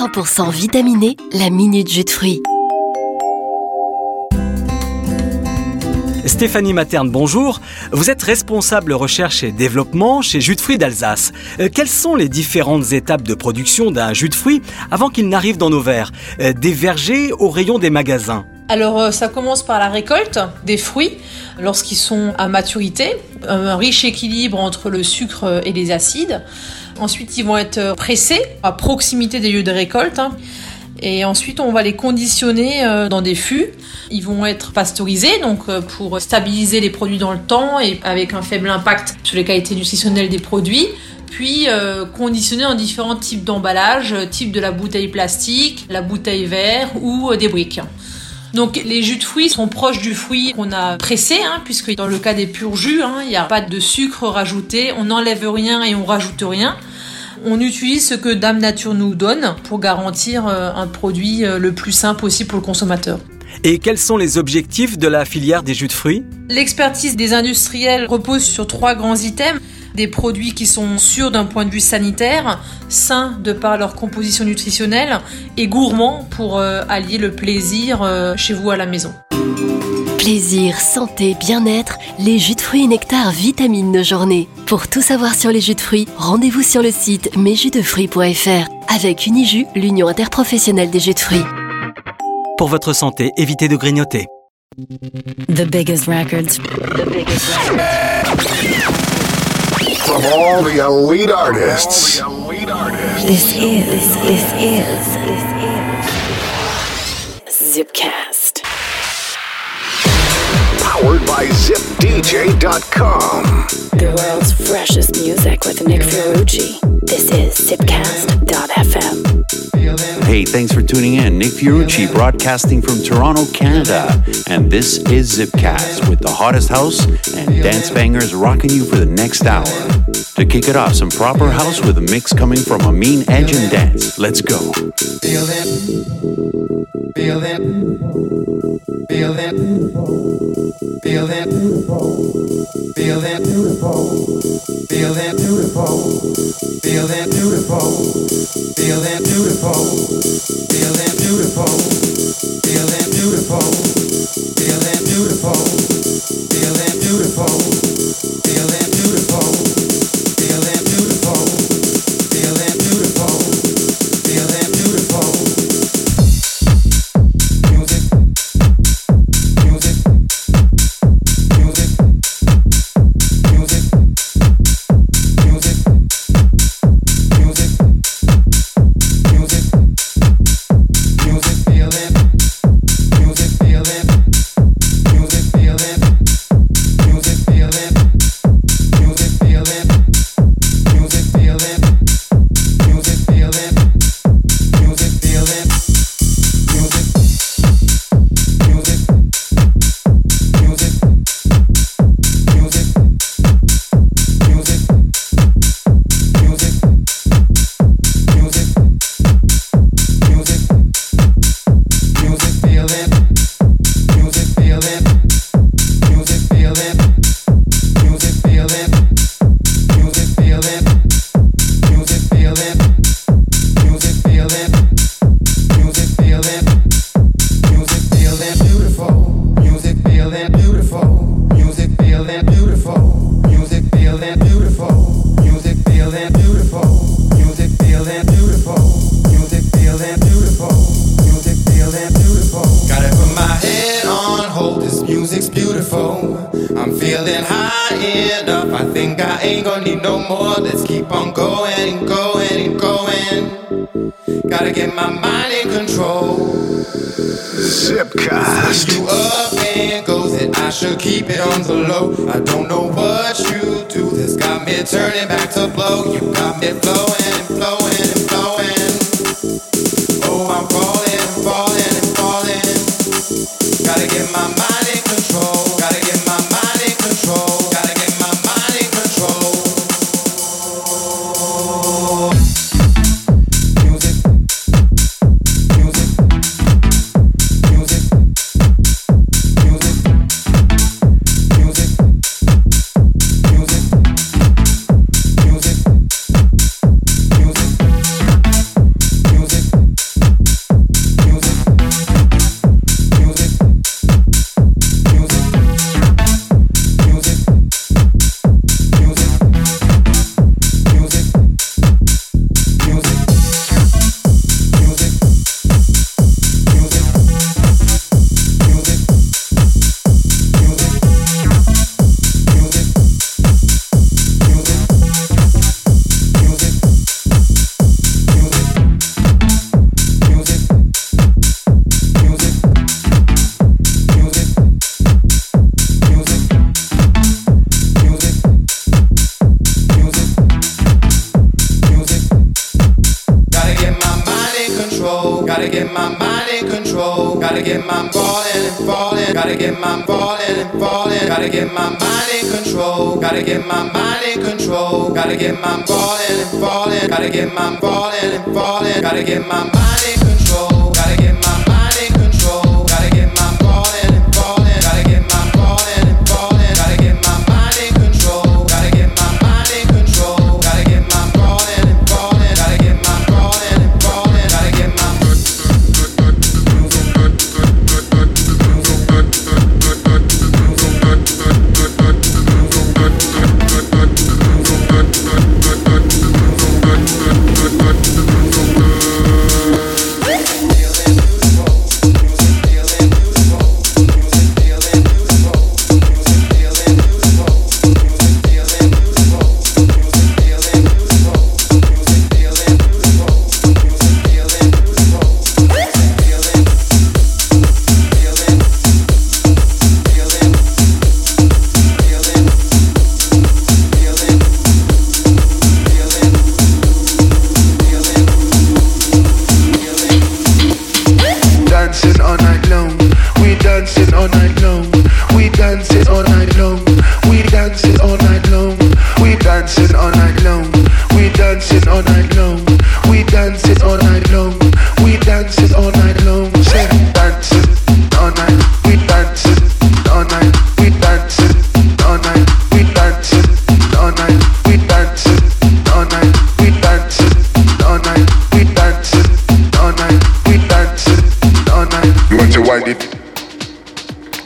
100% vitaminé, la minute jus de fruits. Stéphanie Materne, bonjour. Vous êtes responsable recherche et développement chez Jus de fruits d'Alsace. Euh, quelles sont les différentes étapes de production d'un jus de fruits avant qu'il n'arrive dans nos verres? Euh, Des vergers au rayon des magasins alors euh, ça commence par la récolte des fruits lorsqu'ils sont à maturité, un riche équilibre entre le sucre et les acides. Ensuite ils vont être pressés à proximité des lieux de récolte. Hein. Et ensuite on va les conditionner euh, dans des fûts. Ils vont être pasteurisés donc euh, pour stabiliser les produits dans le temps et avec un faible impact sur les qualités nutritionnelles des produits puis conditionnés en différents types d'emballages, type de la bouteille plastique, la bouteille verre ou des briques. Donc les jus de fruits sont proches du fruit qu'on a pressé, hein, puisque dans le cas des purs jus, hein, il n'y a pas de sucre rajouté, on n'enlève rien et on rajoute rien. On utilise ce que Dame Nature nous donne pour garantir euh, un produit euh, le plus sain possible pour le consommateur. Et quels sont les objectifs de la filière des jus de fruits? L'expertise des industriels repose sur trois grands items des produits qui sont sûrs d'un point de vue sanitaire, sains de par leur composition nutritionnelle et gourmands pour euh, allier le plaisir euh, chez vous à la maison. Plaisir, santé, bien-être, les jus de fruits et nectar vitamines nos journées. Pour tout savoir sur les jus de fruits, rendez-vous sur le site mesjusdefruits.fr avec Unijus, l'union interprofessionnelle des jus de fruits. Pour votre santé, évitez de grignoter. The biggest records. The biggest records. From all the elite artists. This is, this is, this is Zipcast. Powered by ZipDJ.com. The world's freshest music with Nick Fiorucci. This is Zipcast.fm. Hey, thanks for tuning in. Nick Fiorucci broadcasting from Toronto, Canada. And this is Zipcast with the hottest house and dance bangers rocking you for the next hour. To kick it off, some proper house with a mix coming from Amine Edge and Dance. Let's go. Feel it. Feel it. Feel it. Feel it. Feel it. Feel it. Feel it beautiful. Feel it beautiful. Feel it beautiful. Feel it beautiful. Feel it beautiful. Feel it beautiful. Feel it beautiful. get my mind in control. Zipcast. You up and go, that I should keep it on the low. I don't know what you do that's got me turning back to blow. You got me flow. get my ballin' and fallin', gotta get my ballin' and fallin', gotta get my mind in control, gotta get my mind in control, gotta get my ballin' and fallin', gotta get my ballin' and fallin', gotta get my mind in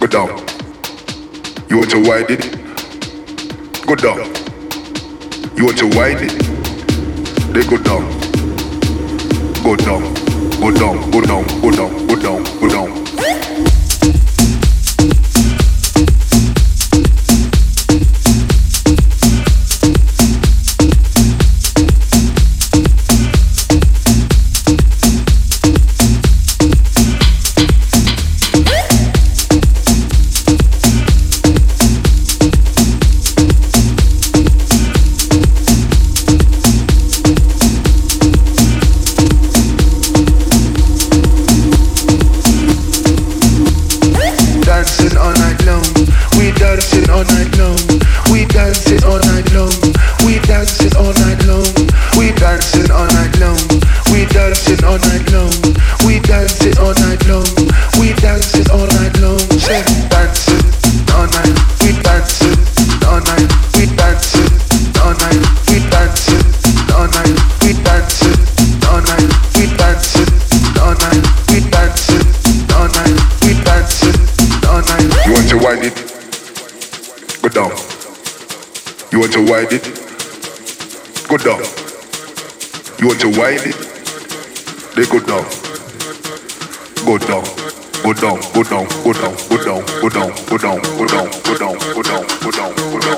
Go down. You want to wind it? Go down. You want to wind it? They go down. Go down. Go down. Go down. Go down. Go down. Go down. to wind it? Go down. You want to wind it? They go down. Go down. Go down. Go down. Go down. Go down. Go down. Go down. Go down. Go down. Go down. Go down. Go down.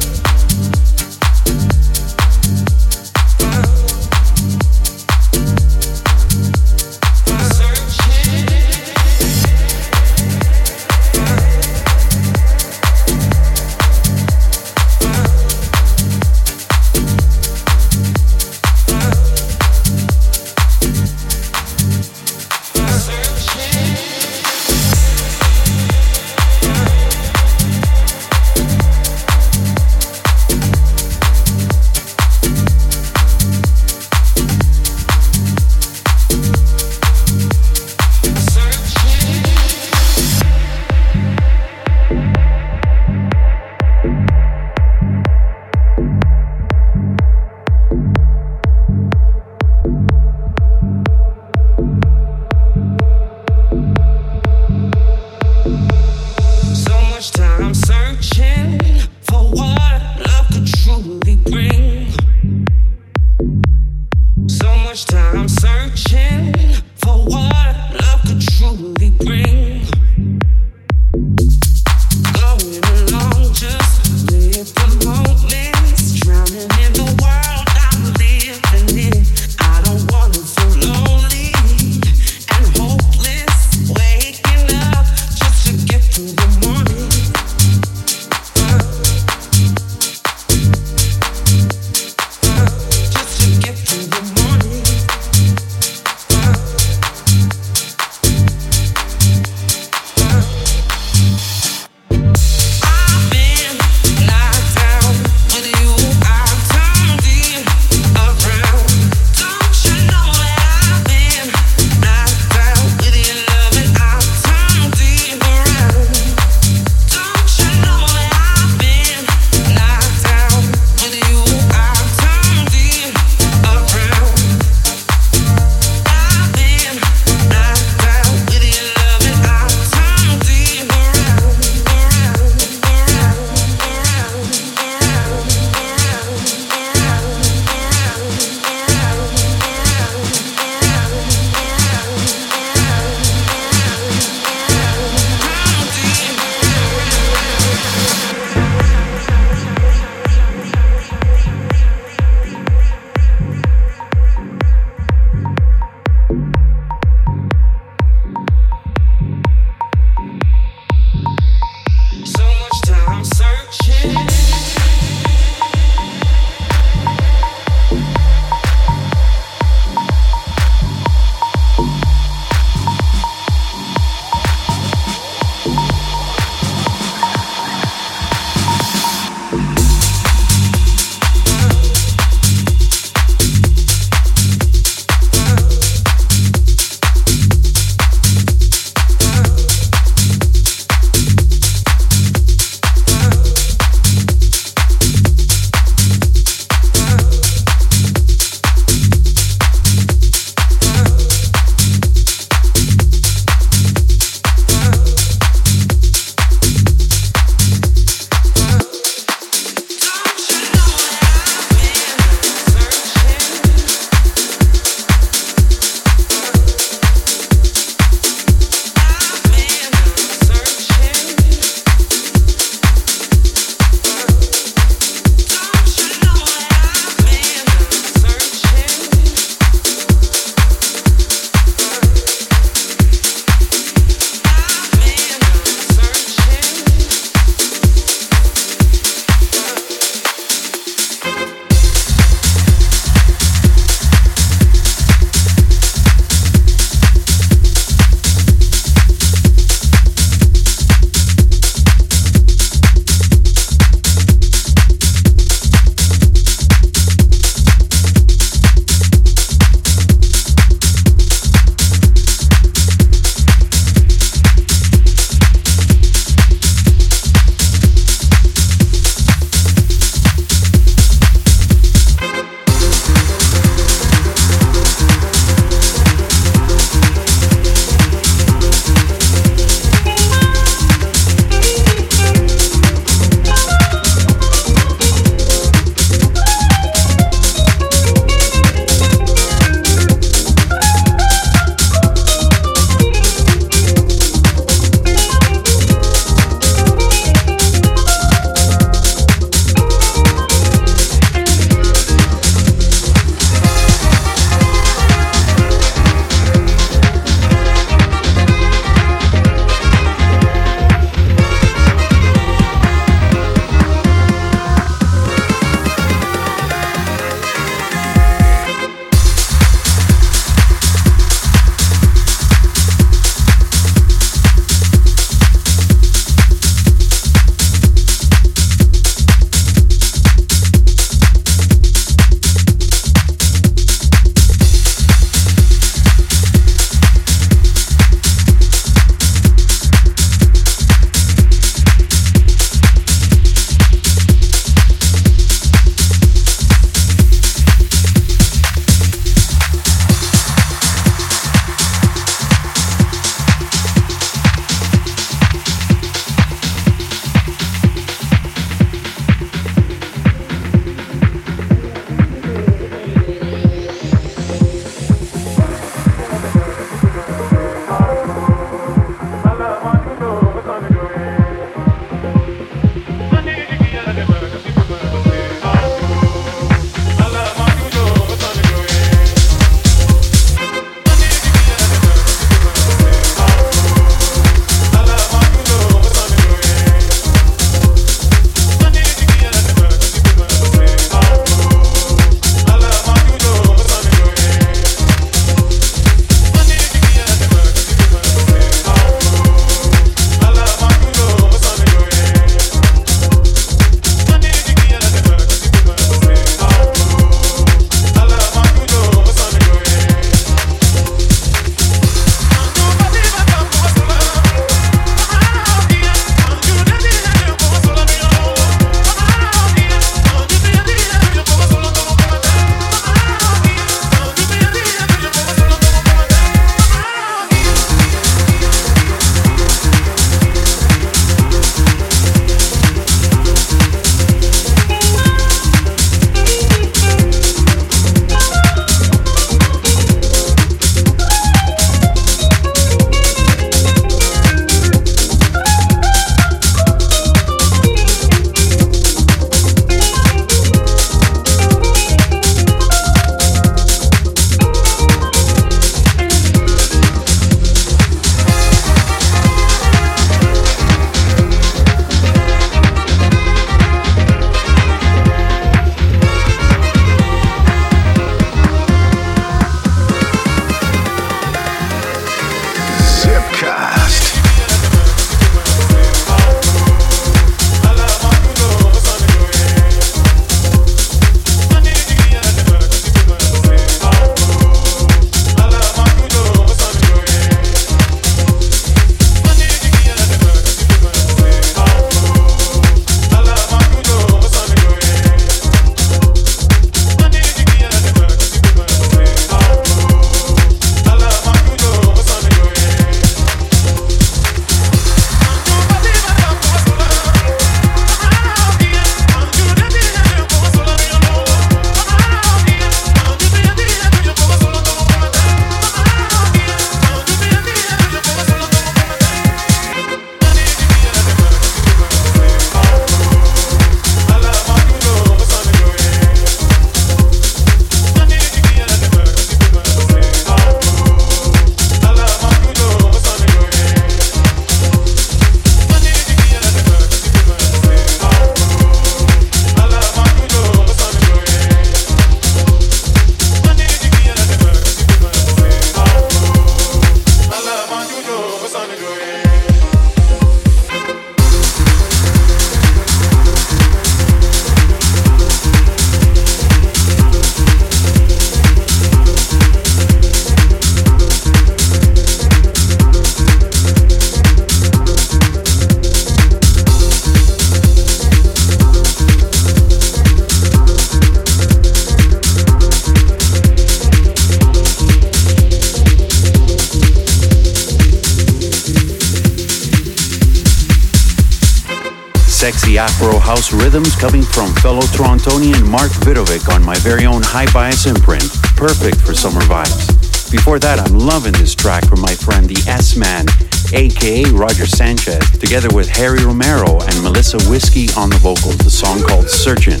Rhythms coming from fellow Torontonian Mark Vidovic on my very own Hi-Bias imprint. Perfect for summer vibes. Before that, I'm loving this track from my friend the S-Man, aka Roger Sanchez, together with Harry Romero and Melissa Whiskey on the vocals, the song called Searchin',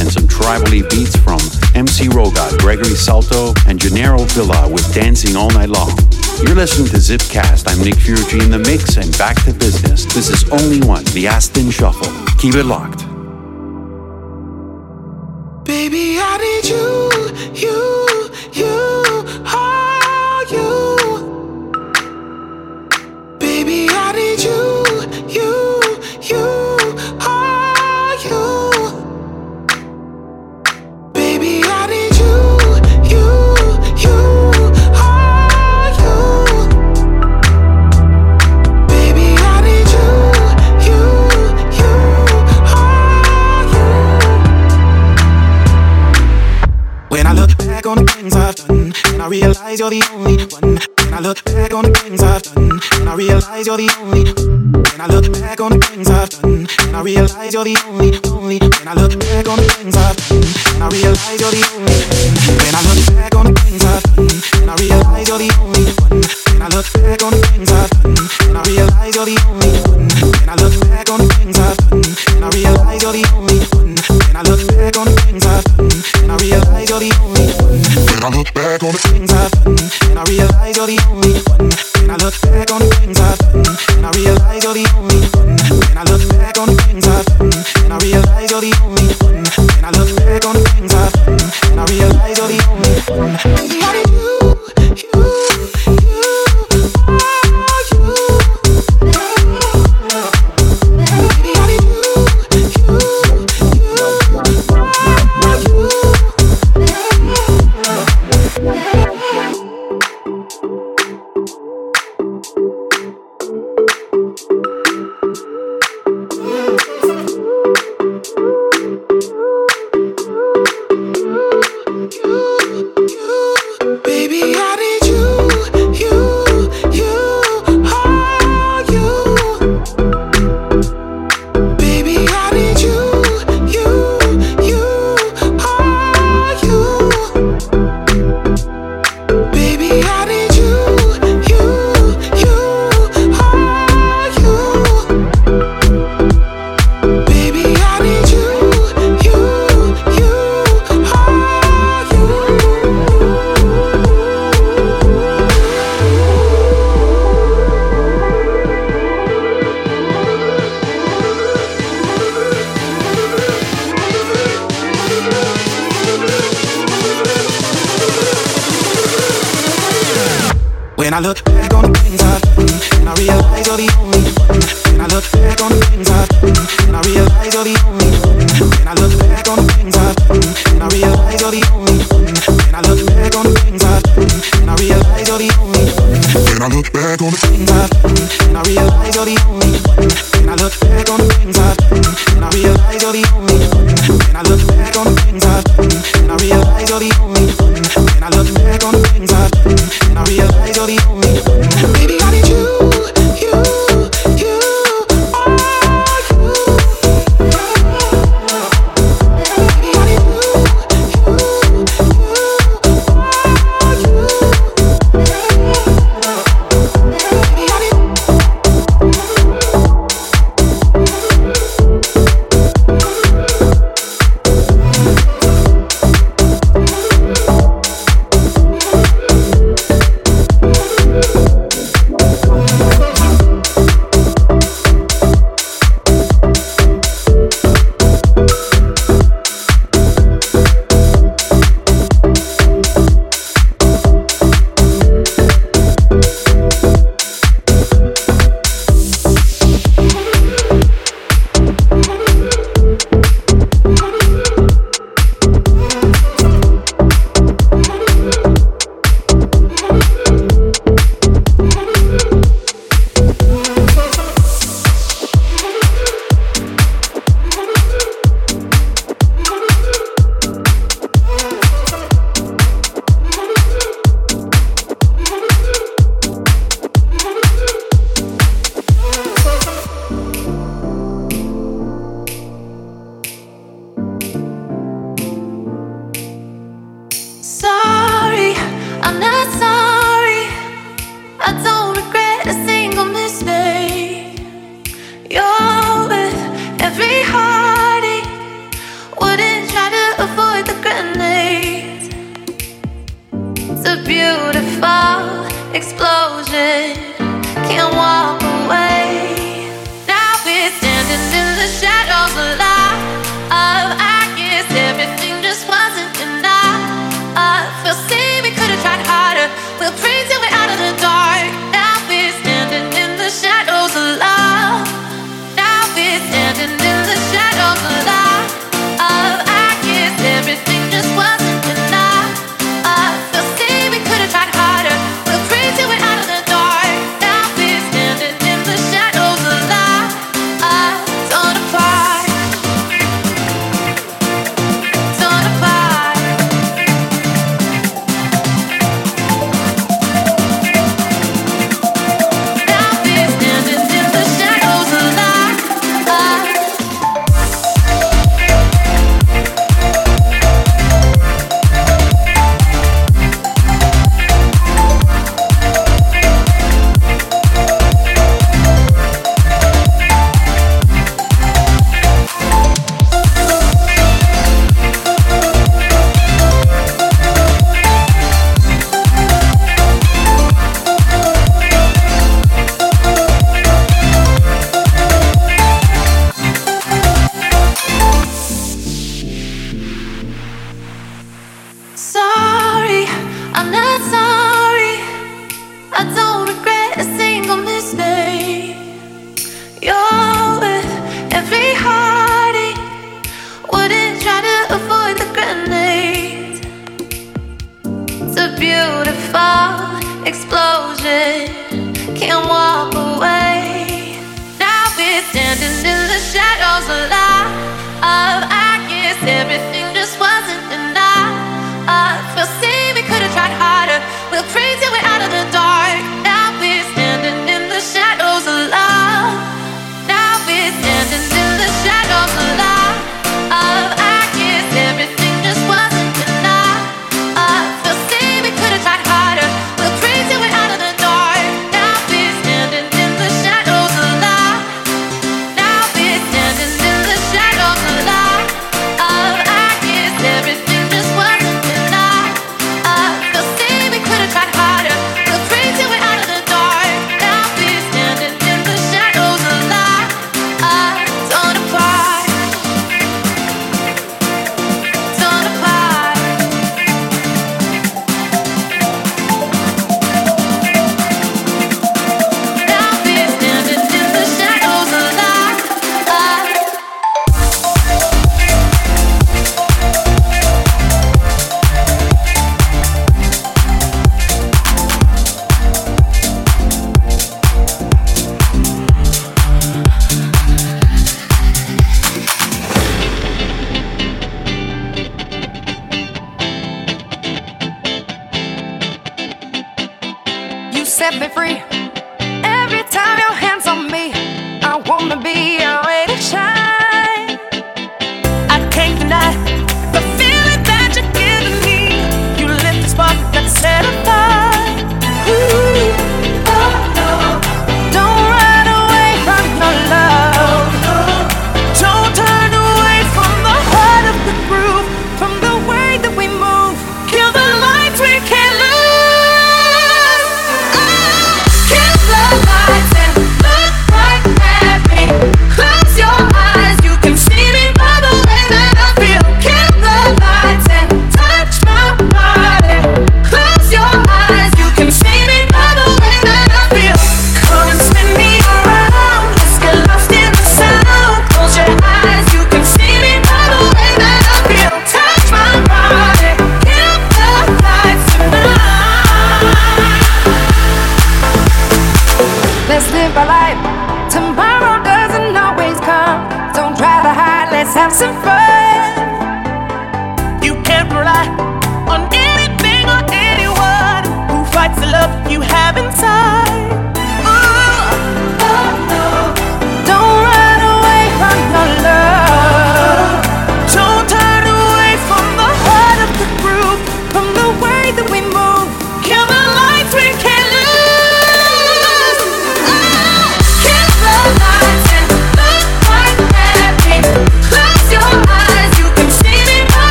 and some tribally beats from MC Roga, Gregory Salto, and Gennaro Villa with Dancing All Night Long. You're listening to Zipcast. I'm Nick Fiorucci in the mix and back to business. This is only one, the Aston Shuffle. Keep it locked. Realize you're the only. When I look back on the things I've done, and I realize you're the only, only. When I look back on the things I've done, and I realize you're the only.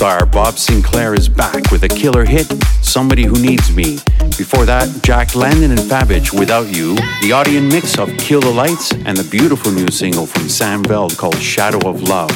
Superstar Bob Sinclar is back with a killer hit, Somebody Who Needs Me. Before that, Jack Landon and Fabich, Without You, the audio mix of Kill the Lights, and the beautiful new single from Sam Feldt called Shadow of Love.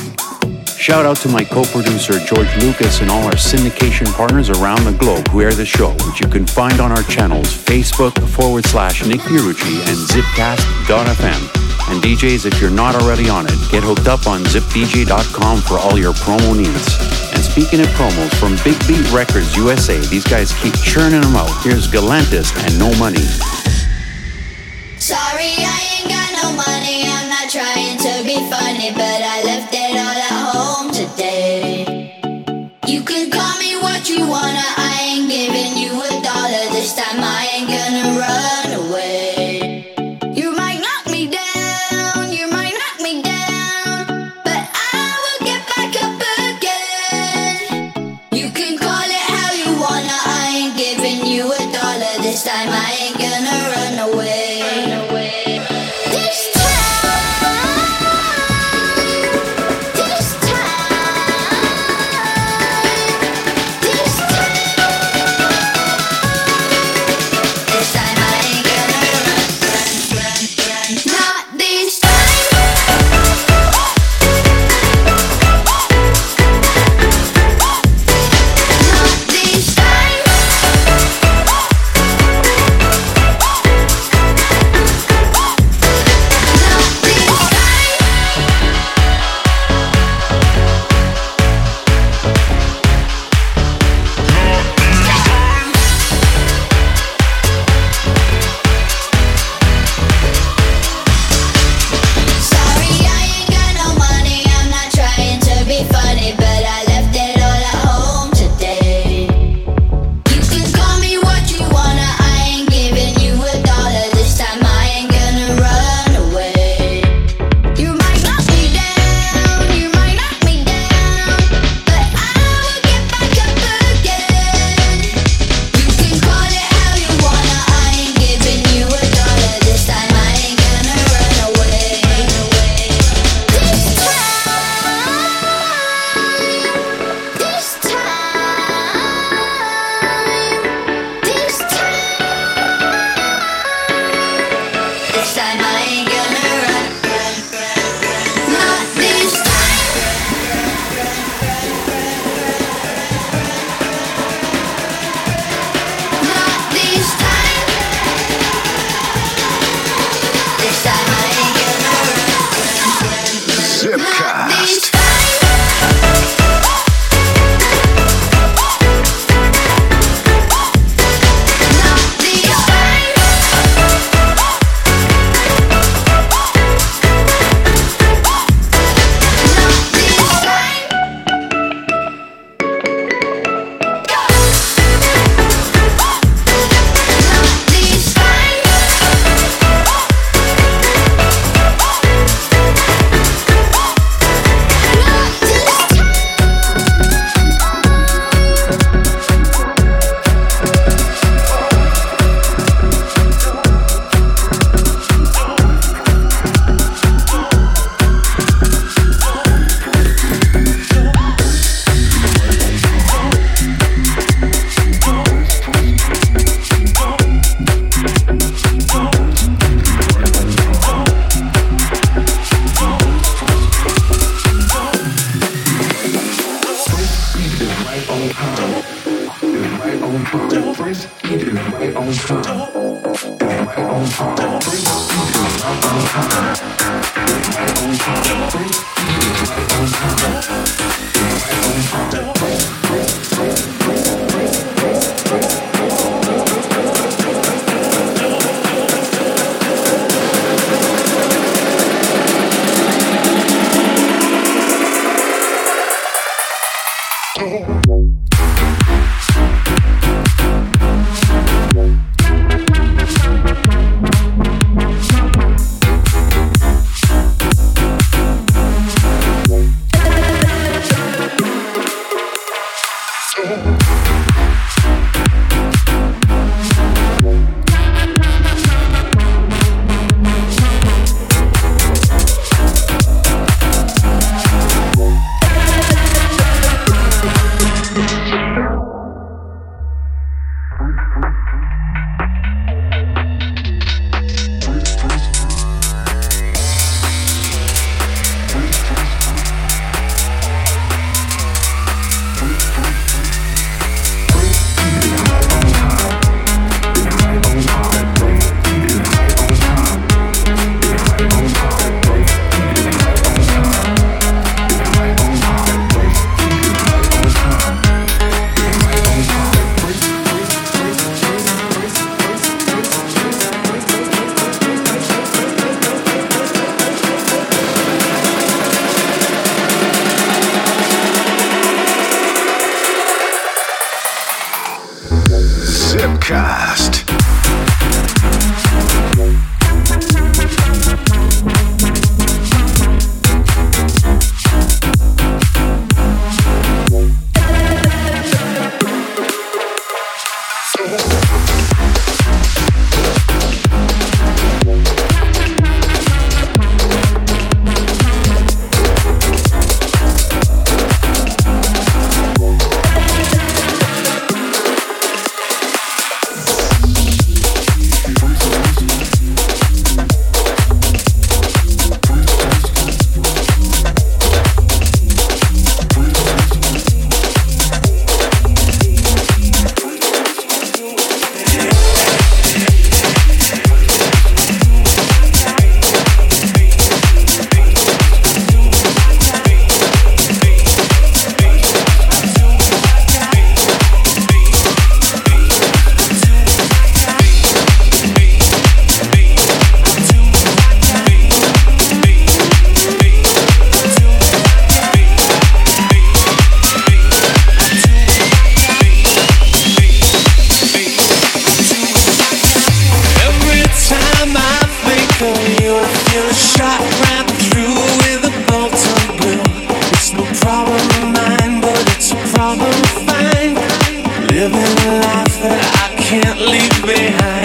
Shout out to my co-producer George Lucas and all our syndication partners around the globe who air the show, which you can find on our channels Facebook forward slash Nick Fiorucci and zipcast.fm. And DJs, if you're not already on it, get hooked up on zipdj.com for all your promo needs. Speaking of promos, from Big Beat Records USA, these guys keep churning them out. Here's Galantis and No Money. Sorry, I ain't got no money. I'm not trying to be funny, but I left it all at home today. You can call me what you wanna. I behind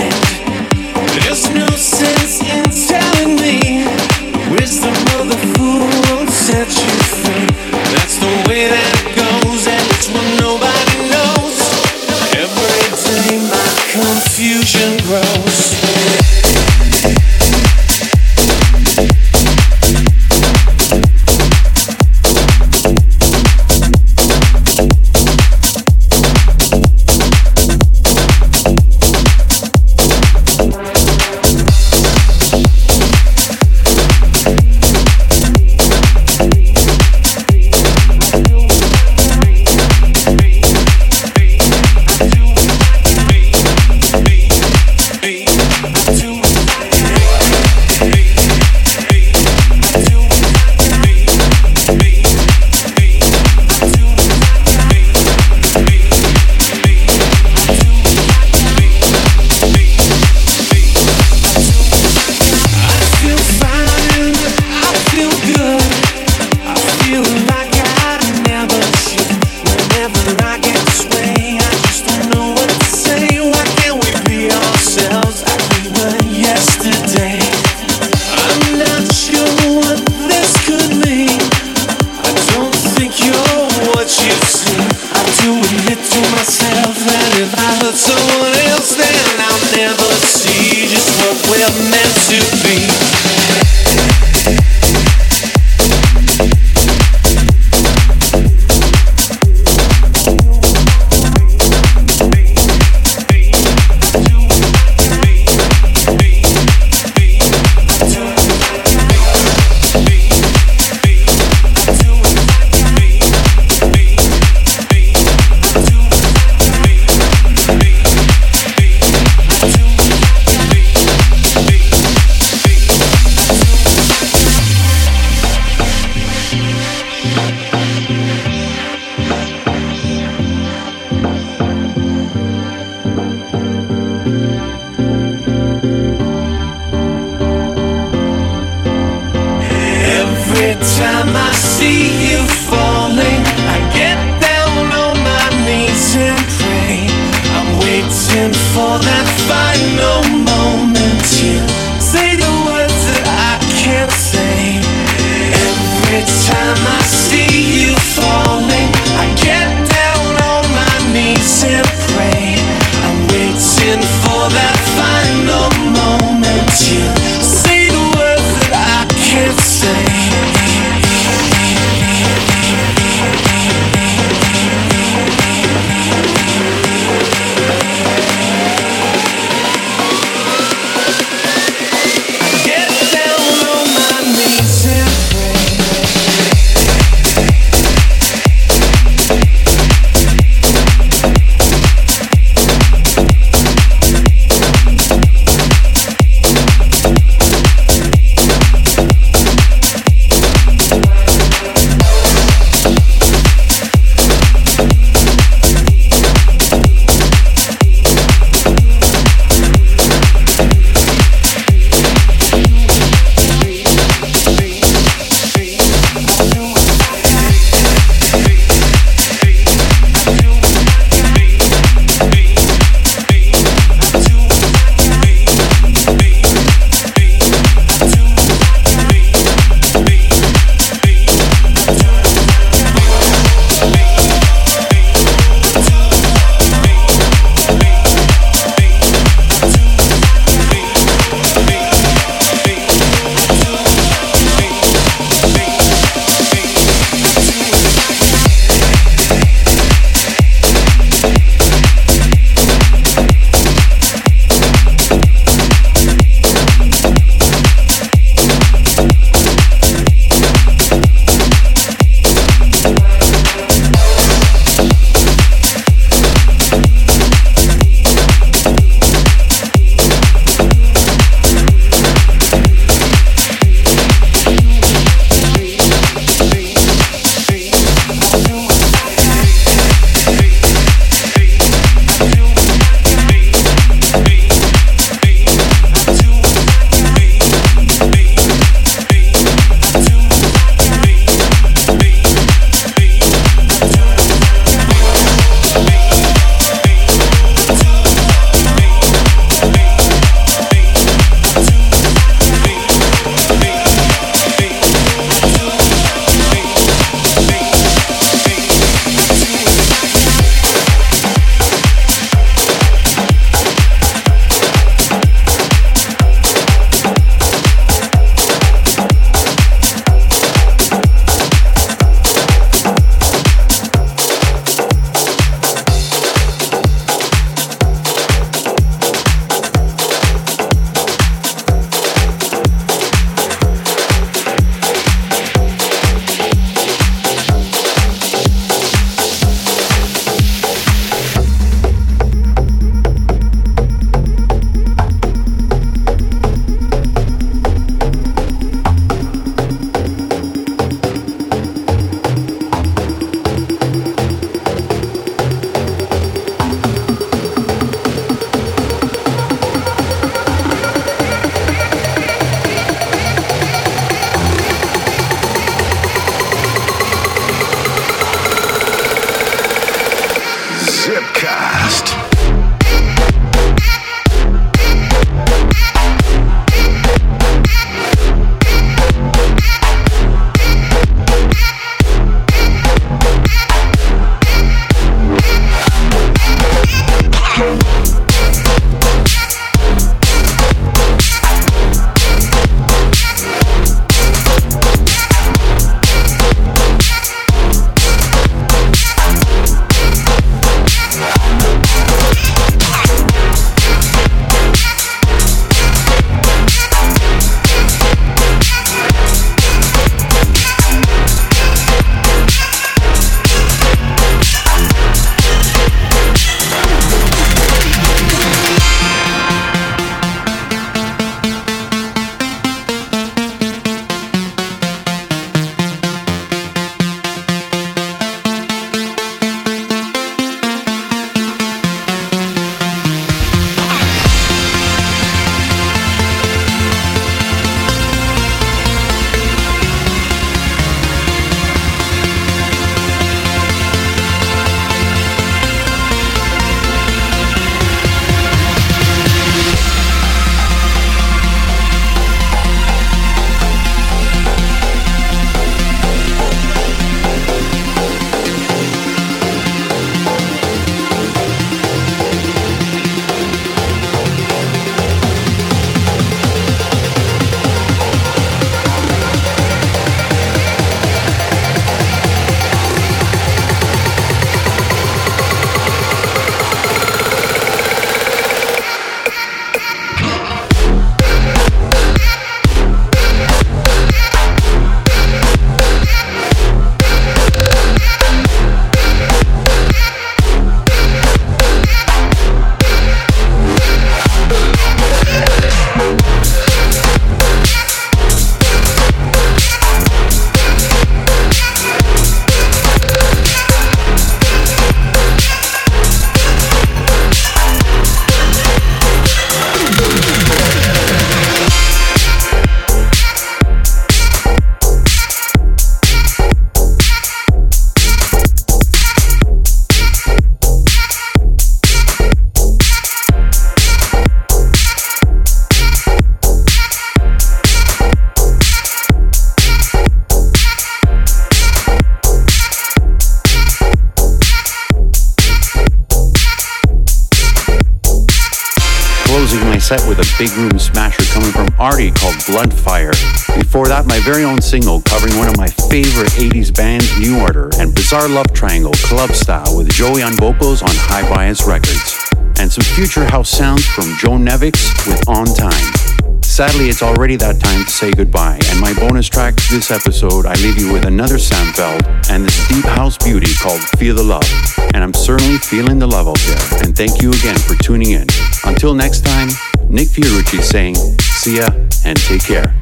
Called Bloodfire. Before that, my very own single covering one of my favorite 80s bands, New Order, and Bizarre Love Triangle, Club Style, with Joey on vocals on Hi-Bias Records. And some future house sounds from Joe Nevix with On Time. Sadly, it's already that time to say goodbye, and my bonus track this episode, I leave you with another Sam Feldt and this deep house beauty called Feel the Love. And I'm certainly feeling the love out there, and thank you again for tuning in. Until next time, Nick Fiorucci saying, see ya and take care.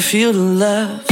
Feel the love